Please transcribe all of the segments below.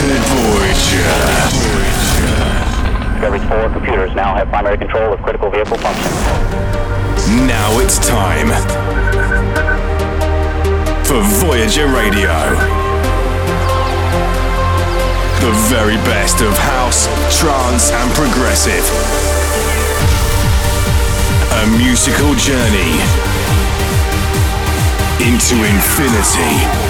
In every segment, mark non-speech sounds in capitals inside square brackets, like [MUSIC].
to Voyager. Discovery 4 computers now have primary control of critical vehicle function. Now it's time for Voyager Radio. The very best of house, trance, and progressive. A musical journey into infinity.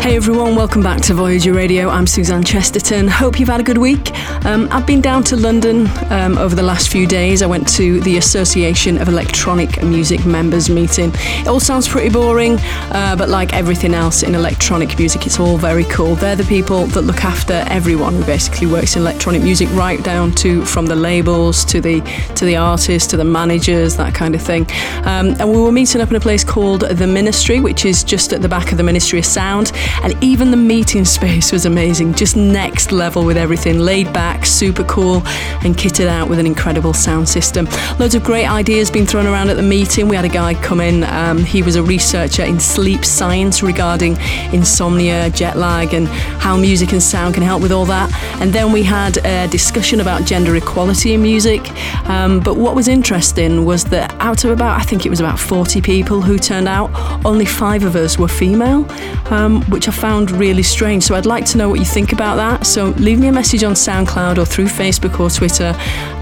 Hey everyone, welcome back to Voyager Radio. I'm Suzanne Chesterton. Hope you've had a good week. Um, I've been down to London um, over the last few days. I went to the Association of Electronic Music Members meeting. It all sounds pretty boring, uh, but like everything else in electronic music, it's all very cool. They're the people that look after everyone who basically works in electronic music, right down to from the labels to the to the artists to the managers, that kind of thing. Um, and we were meeting up in a place called the Ministry, which is just at the back of the Ministry of Sound. And even the meeting space was amazing, just next level with everything, laid back, super cool, and kitted out with an incredible sound system. Loads of great ideas being thrown around at the meeting. We had a guy come in, um, he was a researcher in sleep science regarding insomnia, jet lag, and how music and sound can help with all that. And then we had a discussion about gender equality in music. Um, but what was interesting was that out of about, I think it was about 40 people who turned out, only five of us were female, um, which I found really strange. So I'd like to know what you think about that. So leave me a message on SoundCloud or through Facebook or Twitter.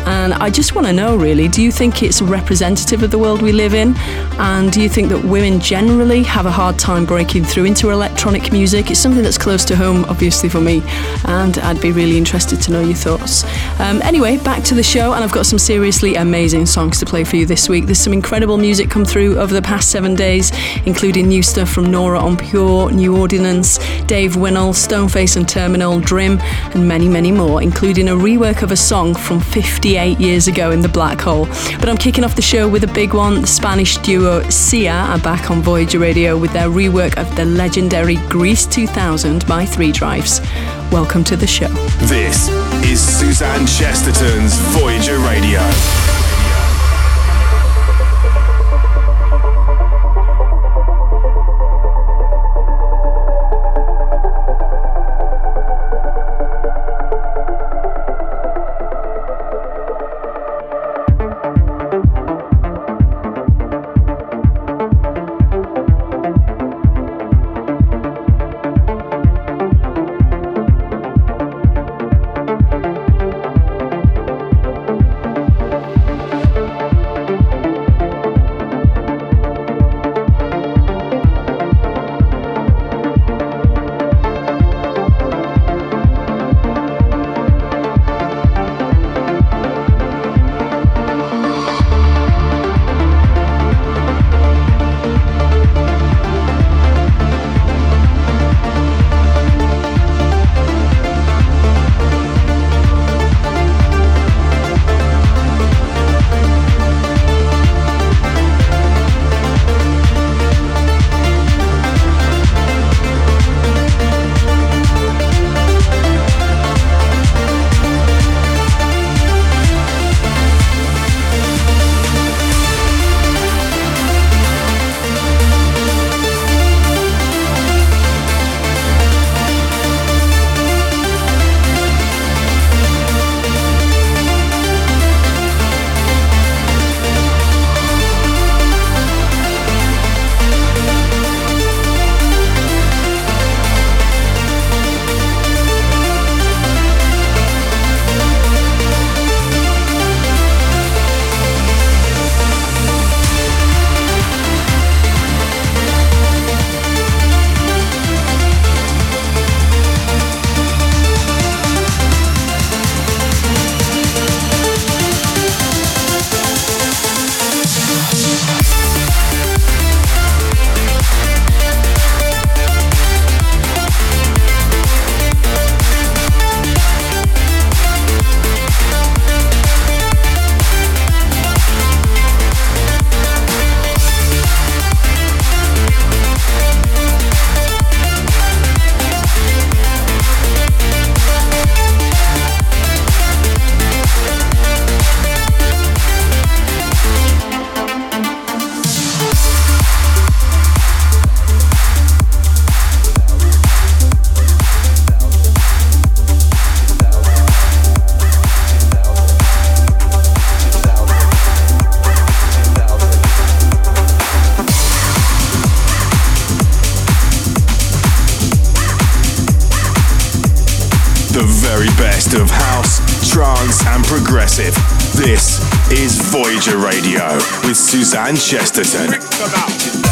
And I just want to know really do you think it's representative of the world we live in? And do you think that women generally have a hard time breaking through into electronic music? It's something that's close to home, obviously, for me. And I'd be really interested to know your thoughts. Um, anyway, back to the show. And I've got some seriously amazing songs to play for you this week. There's some incredible music come through over the past seven days, including new stuff from Nora En Pure, New Ordinance, Dave Winnel, Stoneface and Terminal, Drim, and many, many more, including a rework of a song from 58 years ago in the Black Hole. But I'm kicking off the show with a big one. The Spanish duo Sia are back on Voyager Radio with their rework of the legendary Greece 2000 by Three Drives. Welcome to the show. This is Suzanne Chesterton's Voyager Radio. Voyager Radio with Suzanne Chesterton.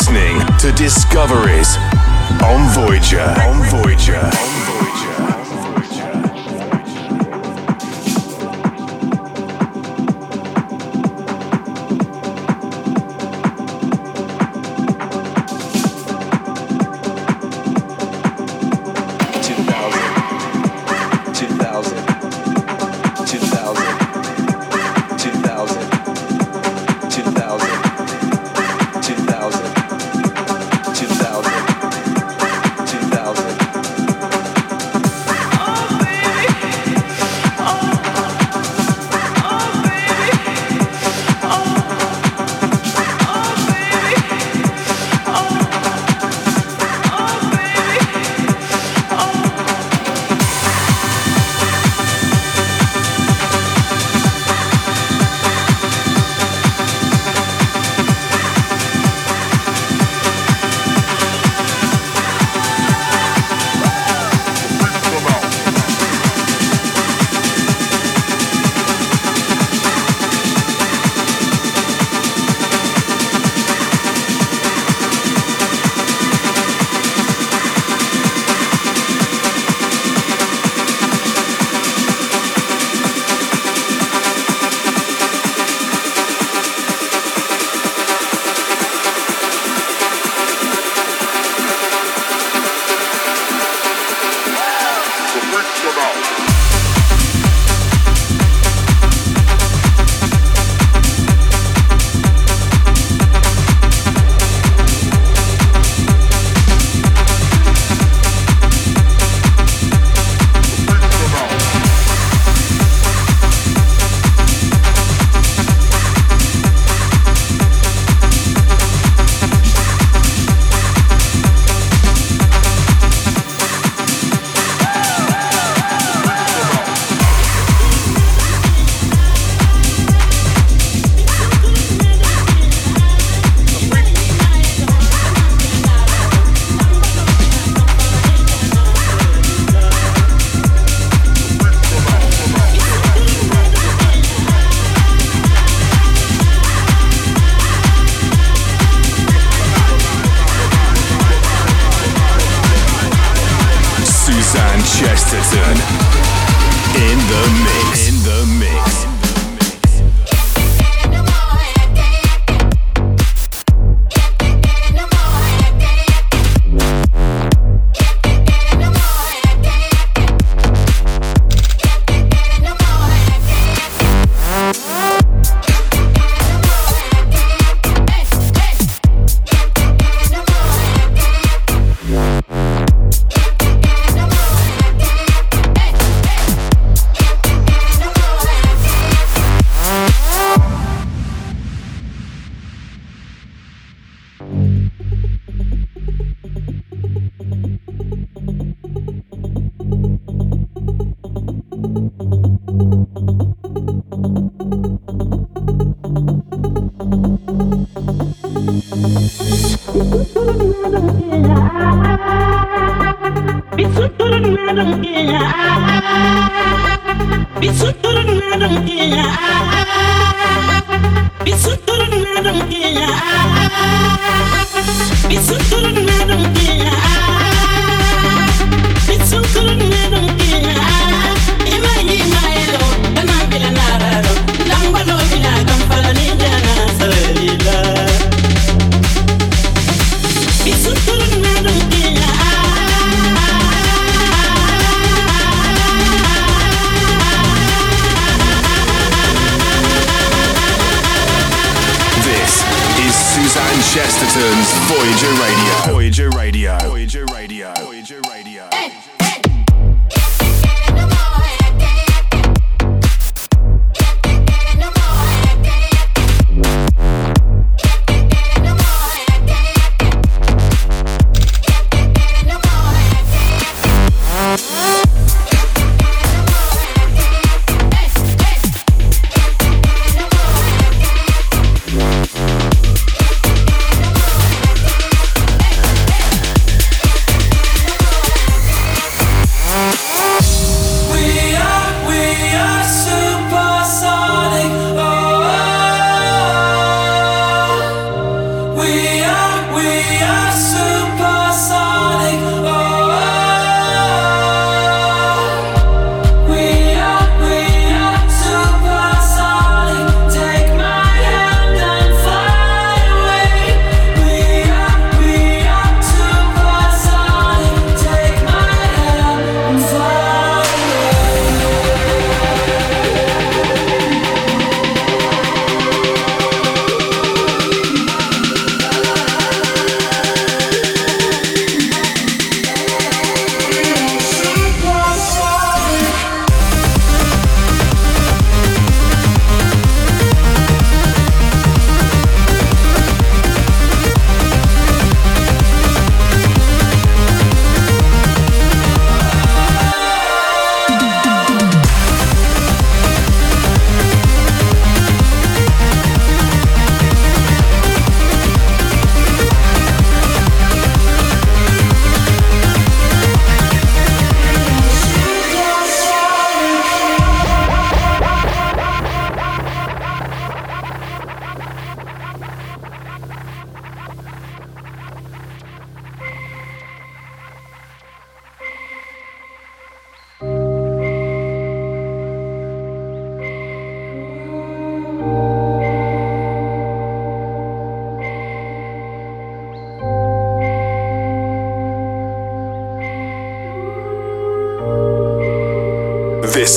listening to Discoveries on Voyager. On Voyager. On Voyager.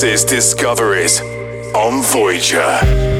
This is Discoveries on Voyager.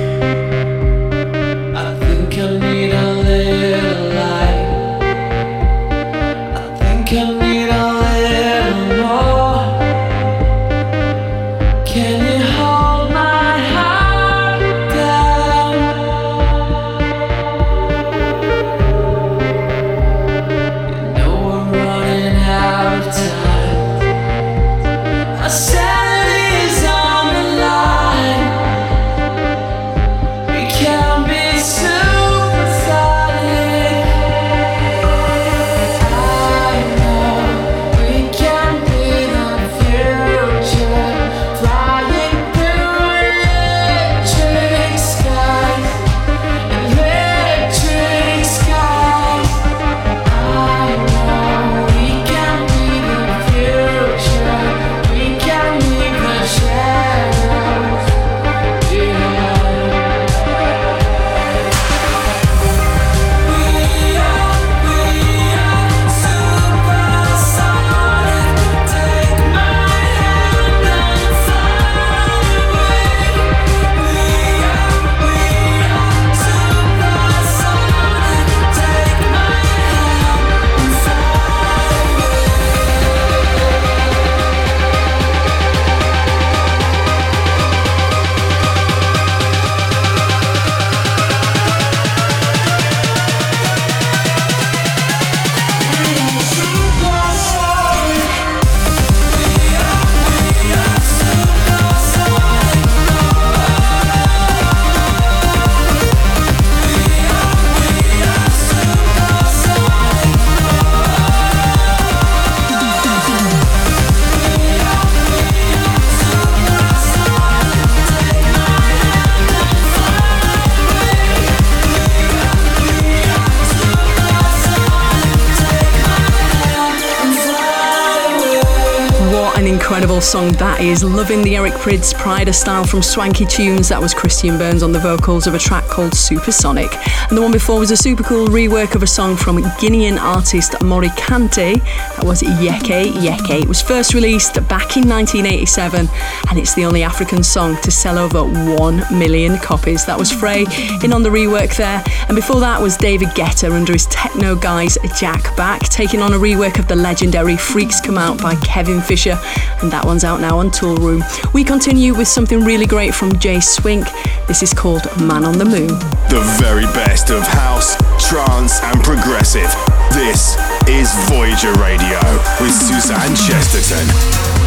Song that is. Loving the Eric Prydz Pryda style from Swanky Tunes. That was Christian Burns on the vocals of a track called Supersonic. And the one before was a super cool rework of a song from Guinean artist Mory Kanté. That was Yeke Yeke. It was first released back in 1987 and it's the only African song to sell over 1 million copies. That was Frey in on the rework there. And before that was David Guetta under his techno guys Jack Back, taking on a rework of the legendary Freaks Come Out by Cevin Fisher, and that one's out now on Toolroom. We continue with something really great from Jay Swink. This is called Man on the Moon. The very best of house, trance, and progressive. This is Voyager Radio with Suzanne Chesterton.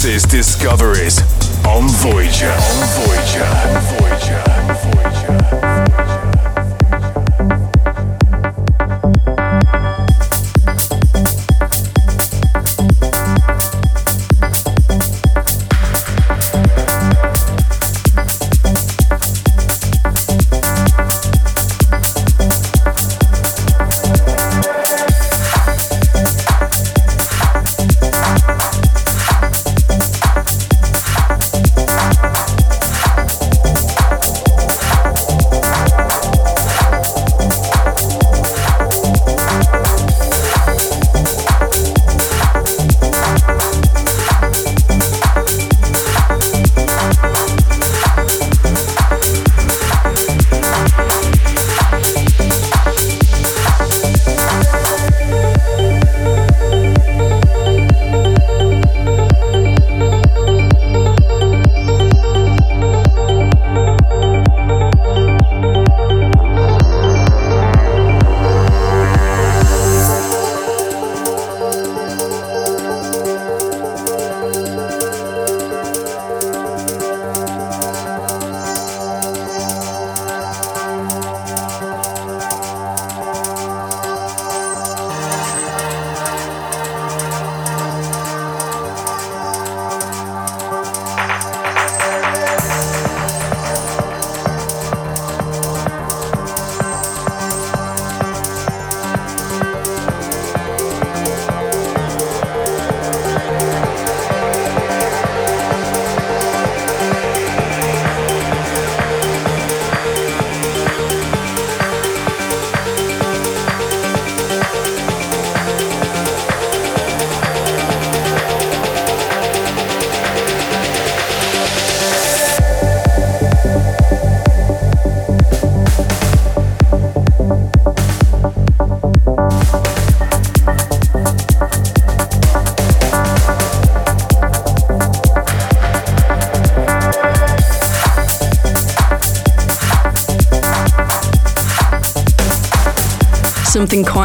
Discoveries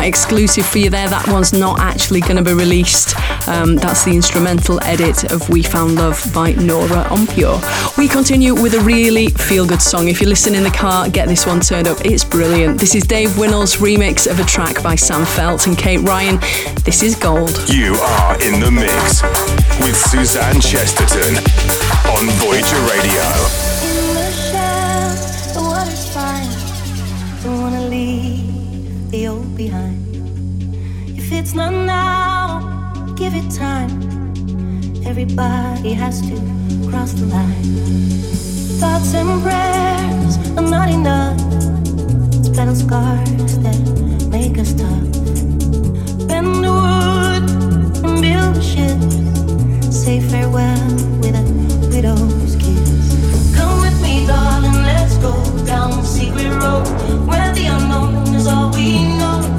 exclusive for you there. That one's not actually going to be released. Um, that's the instrumental edit of We Found Love by Nora En Pure. We continue with a really feel good song. If you listen in the car, get this one turned up. It's brilliant. This is Dave Winnel's remix of a track by Sam Feldt and Kate Ryan. This is Gold. You are in the mix with Suzanne Chesterton on Voyager Radio. It's not now, give it time. Everybody has to cross the line. Thoughts and prayers are not enough. It's battle scars that make us tough. Bend the wood and build a ship. Say farewell with a widow's kiss. Come with me, darling, let's go down secret road where the unknown is all we know.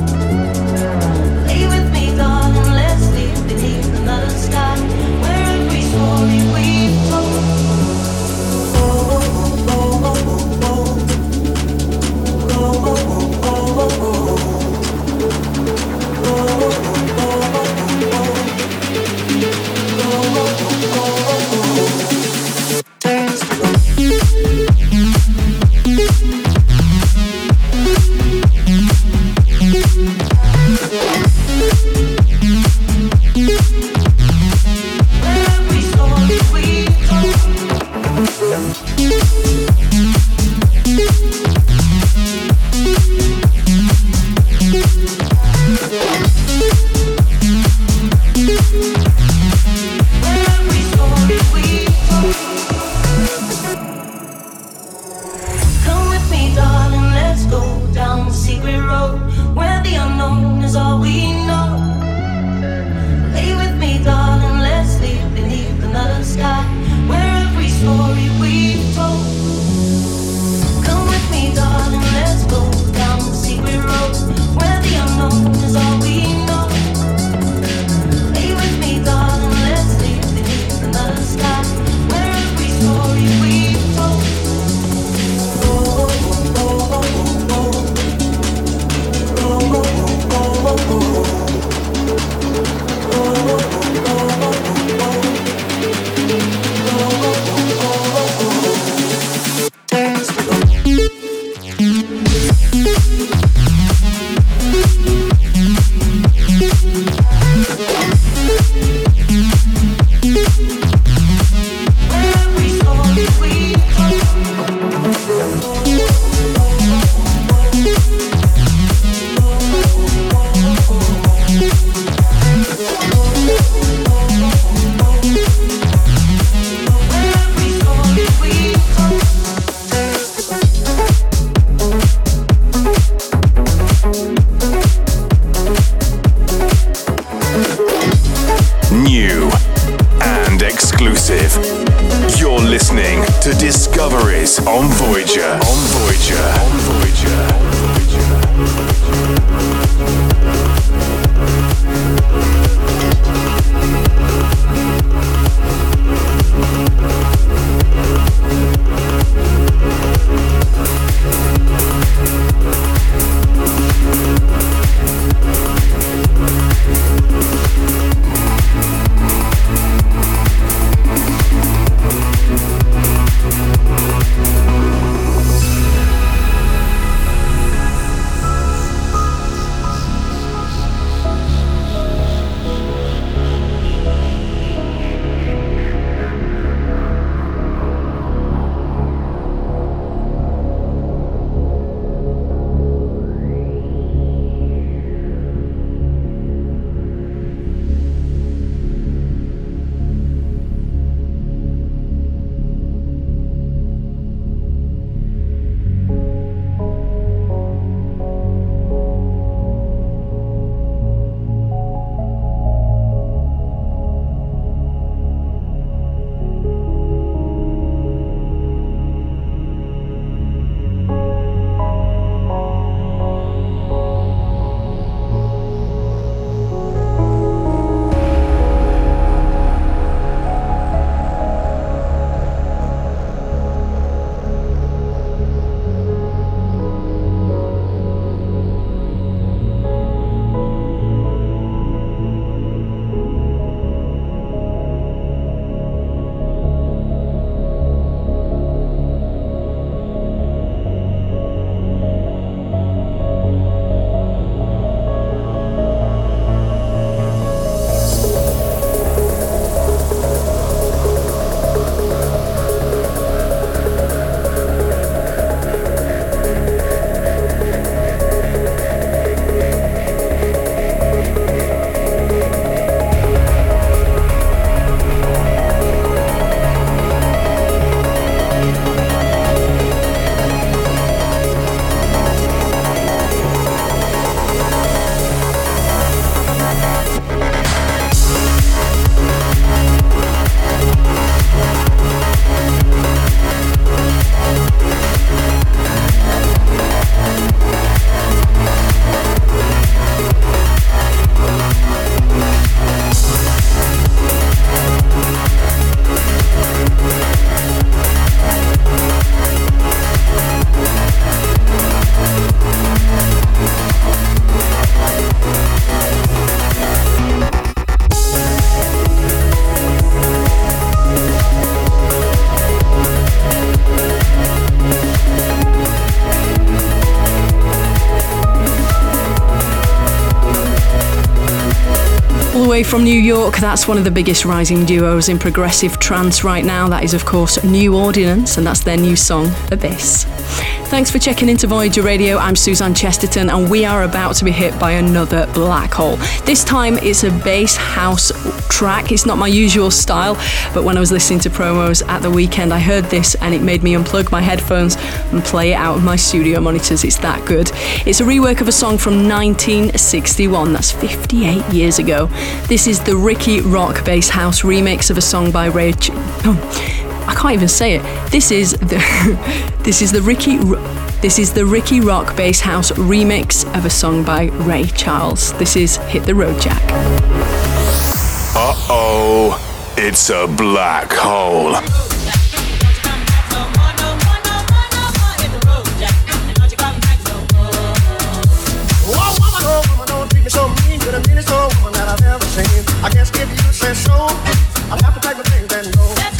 From New York, that's one of the biggest rising duos in progressive trance right now. That is, of course, New Ordinance, and that's their new song, Abyss. Thanks for checking into Voyager Radio. I'm Suzanne Chesterton, and we are about to be hit by another black hole. This time it's a bass house track. It's not my usual style, but when I was listening to promos at the weekend, I heard this and it made me unplug my headphones and play it out of my studio monitors. It's that good. It's a rework of a song from 1961. That's 58 years ago. This is the Ricky Rock bass house remix of a song by Ray. Ch- oh. I can't even say it. This is the [LAUGHS] this is the Ricky this is the Ricky Rock Bass House remix of a song by Ray Charles. This is Hit the Road Jack. Uh oh, it's a black hole. I guess if you say so, I'll have to take my things and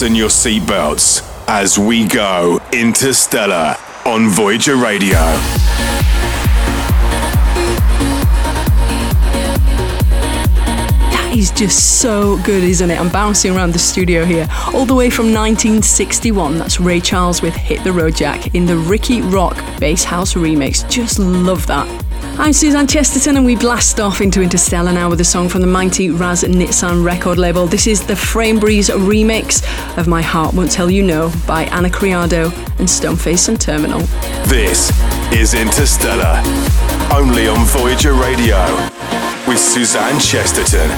go. your seatbelts as we go interstellar on Voyager Radio. That is just so good, isn't it? I'm bouncing around the studio here, all the way from 1961. That's Ray Charles with Hit the Road Jack in the Ricky Rock Bass House remix. Just love that. I'm Suzanne Chesterton, and we blast off into Interstellar now with a song from the mighty Raz Nitzan record label. This is the Frainbreeze remix of My Heart Won't Tell You No by Ana Criado and Stoneface and Terminal. This is Interstellar, only on Voyager Radio with Suzanne Chesterton.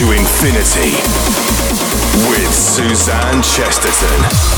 Into infinity with Suzanne Chesterton.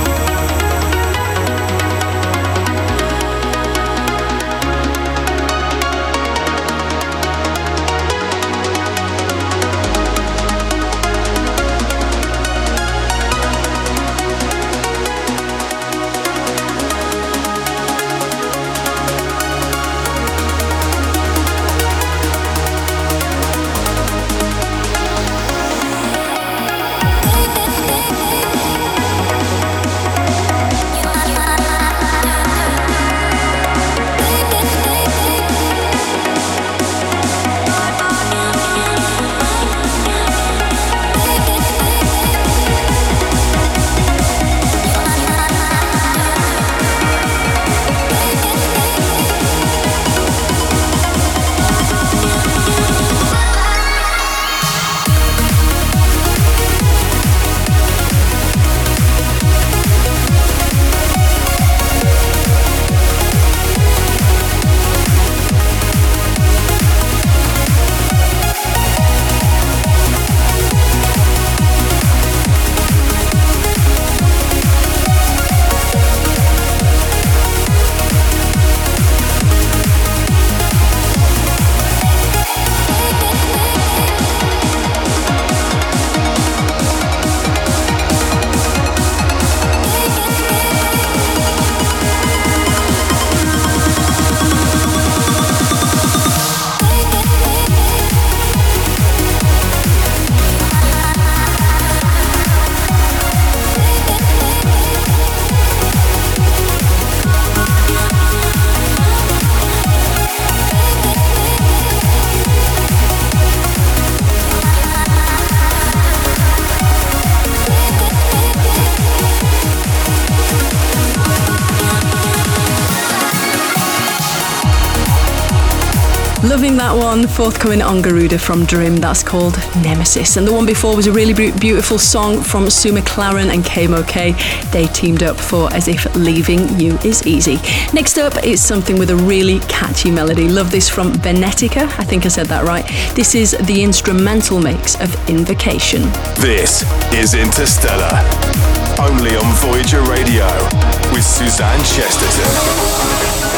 That one, forthcoming on Garuda from Dream. that's called Nemesis. And the one before was a really beautiful song from Sue McLaren and KMOK. They teamed up for As If Leaving You Is Easy. Next up is something with a really catchy melody. Love this from Venetica, I think I said that right. This is the instrumental mix of Invocation. This is Interstellar, only on Voyager Radio with Suzanne Chesterton.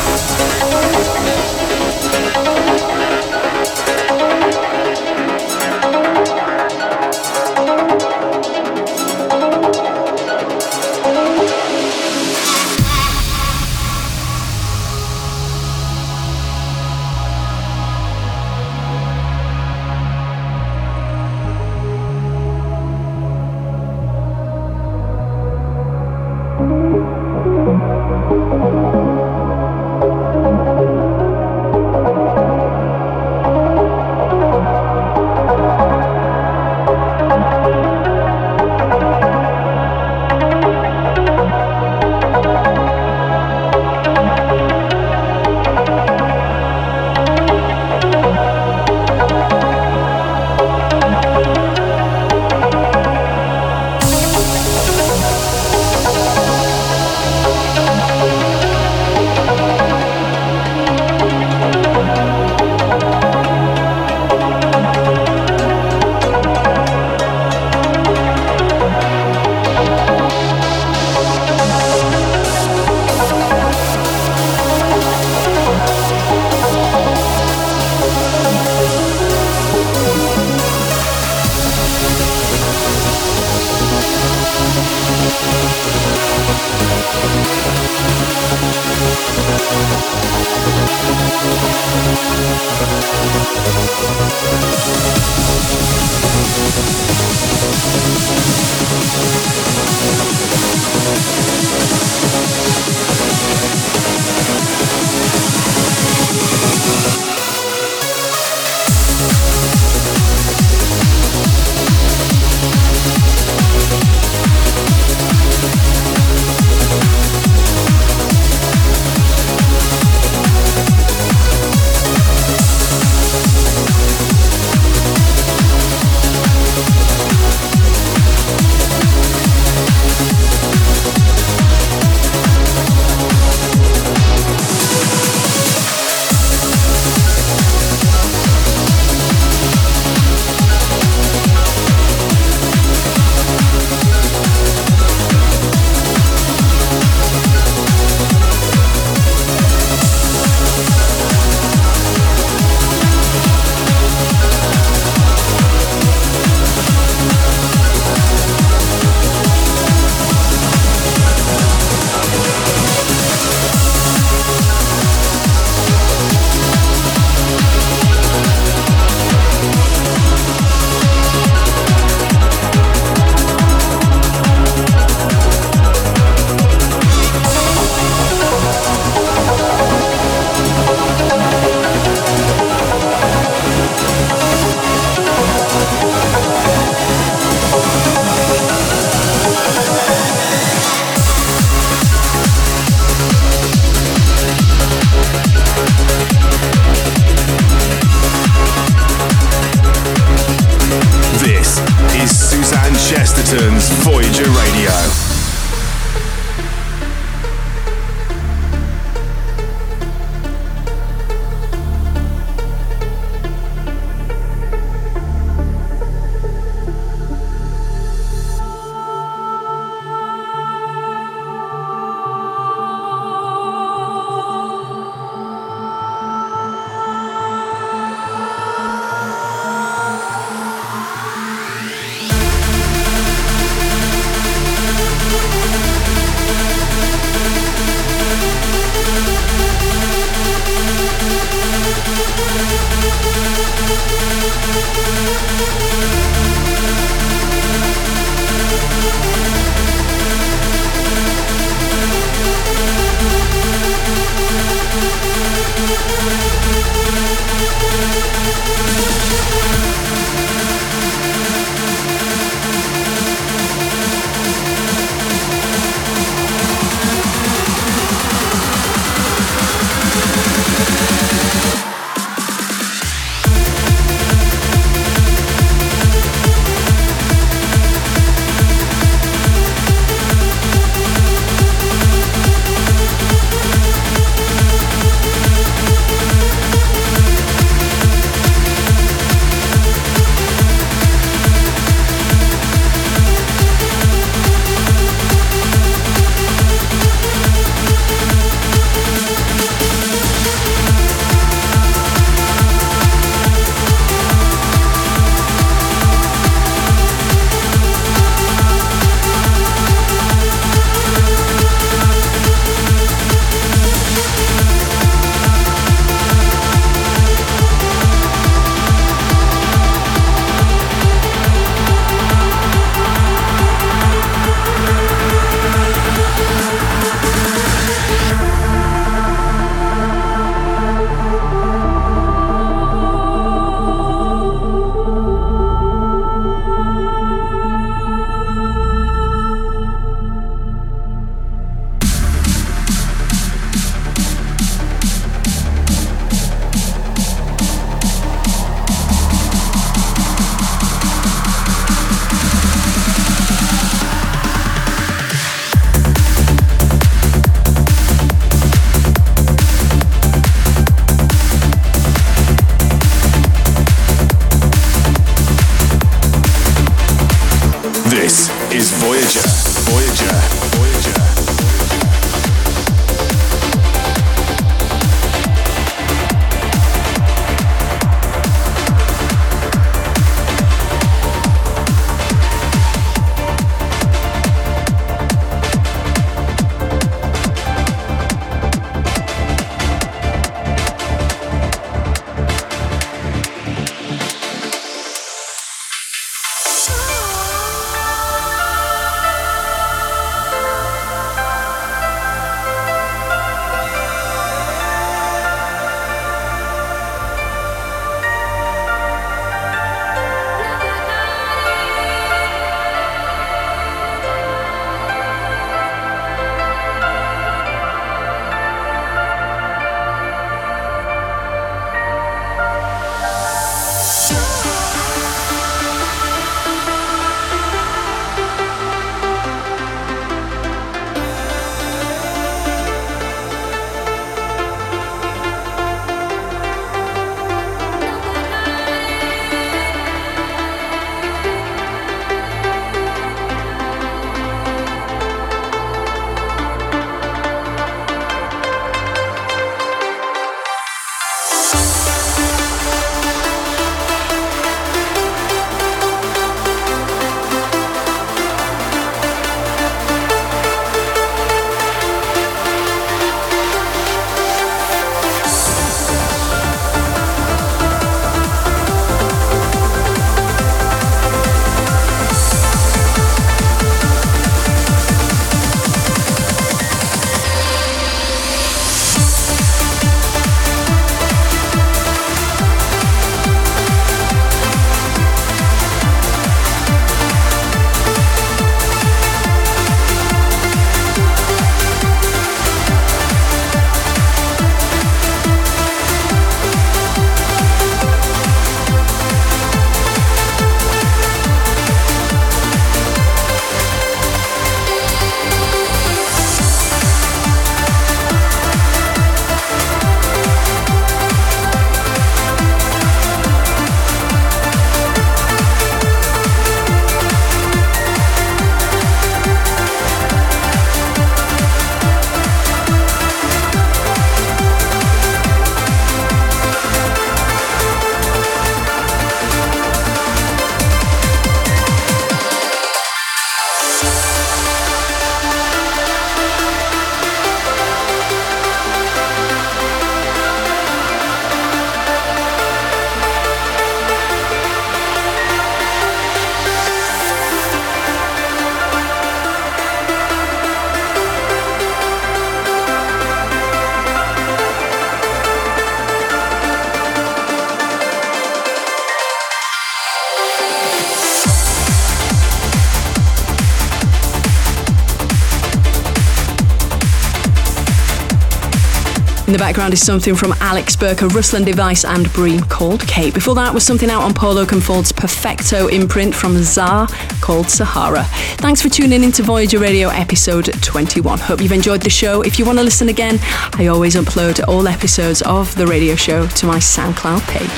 In the background is something from Alex Burker, Ruslan Device, and Bream called Kate. Before that was something out on Paul Oakenfold's Perfecto imprint from Zar called Sahara. Thanks for tuning into Voyager Radio episode 21. Hope you've enjoyed the show. If you want to listen again, I always upload all episodes of the radio show to my SoundCloud page.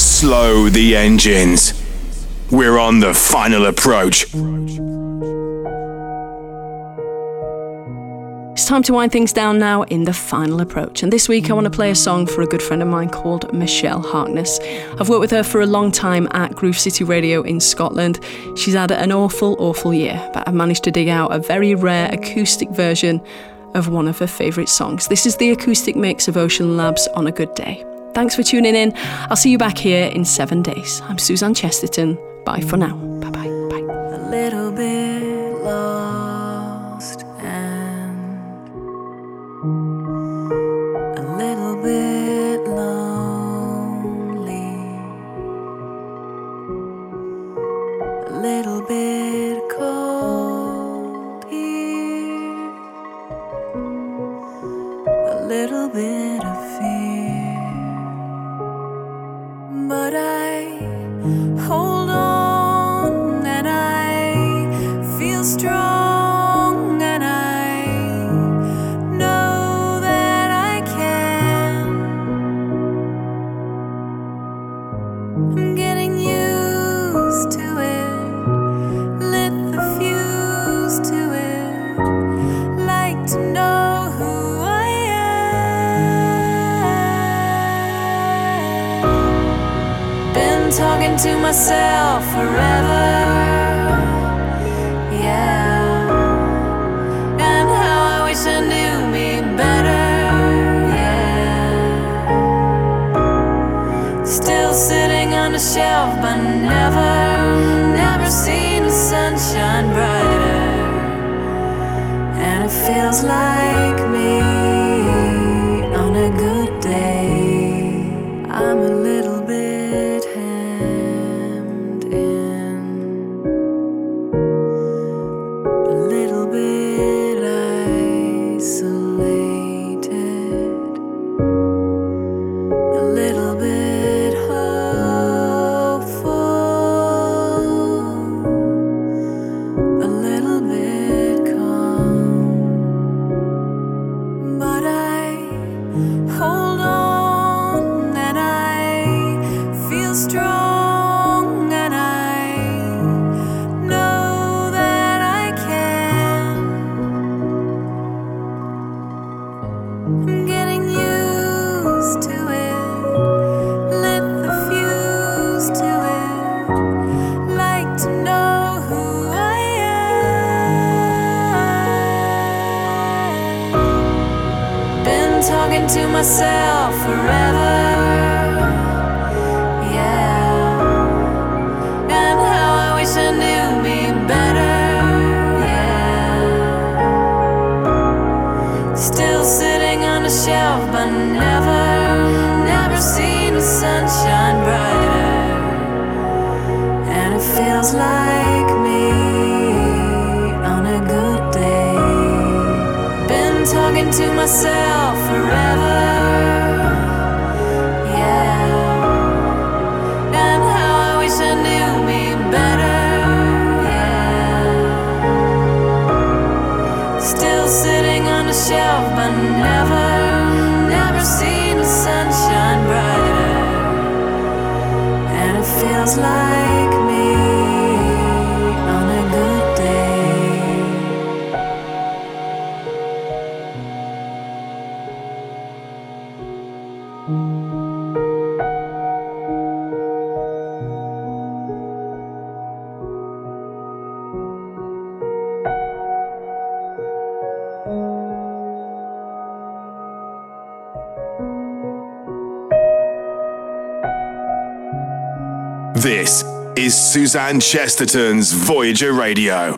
Slow the engines. We're on the final approach. It's time to wind things down now in the final approach. And this week I want to play a song for a good friend of mine called Michelle Harkness. I've worked with her for a long time at Groove City Radio in Scotland. She's had an awful, awful year, but I've managed to dig out a very rare acoustic version of one of her favourite songs. This is the acoustic mix of Oceanlab's on a good day. Thanks for tuning in. I'll see you back here in seven days. I'm Suzanne Chesterton. Bye for now. Bye bye. Bye. Suzanne Chesterton's Voyager Radio.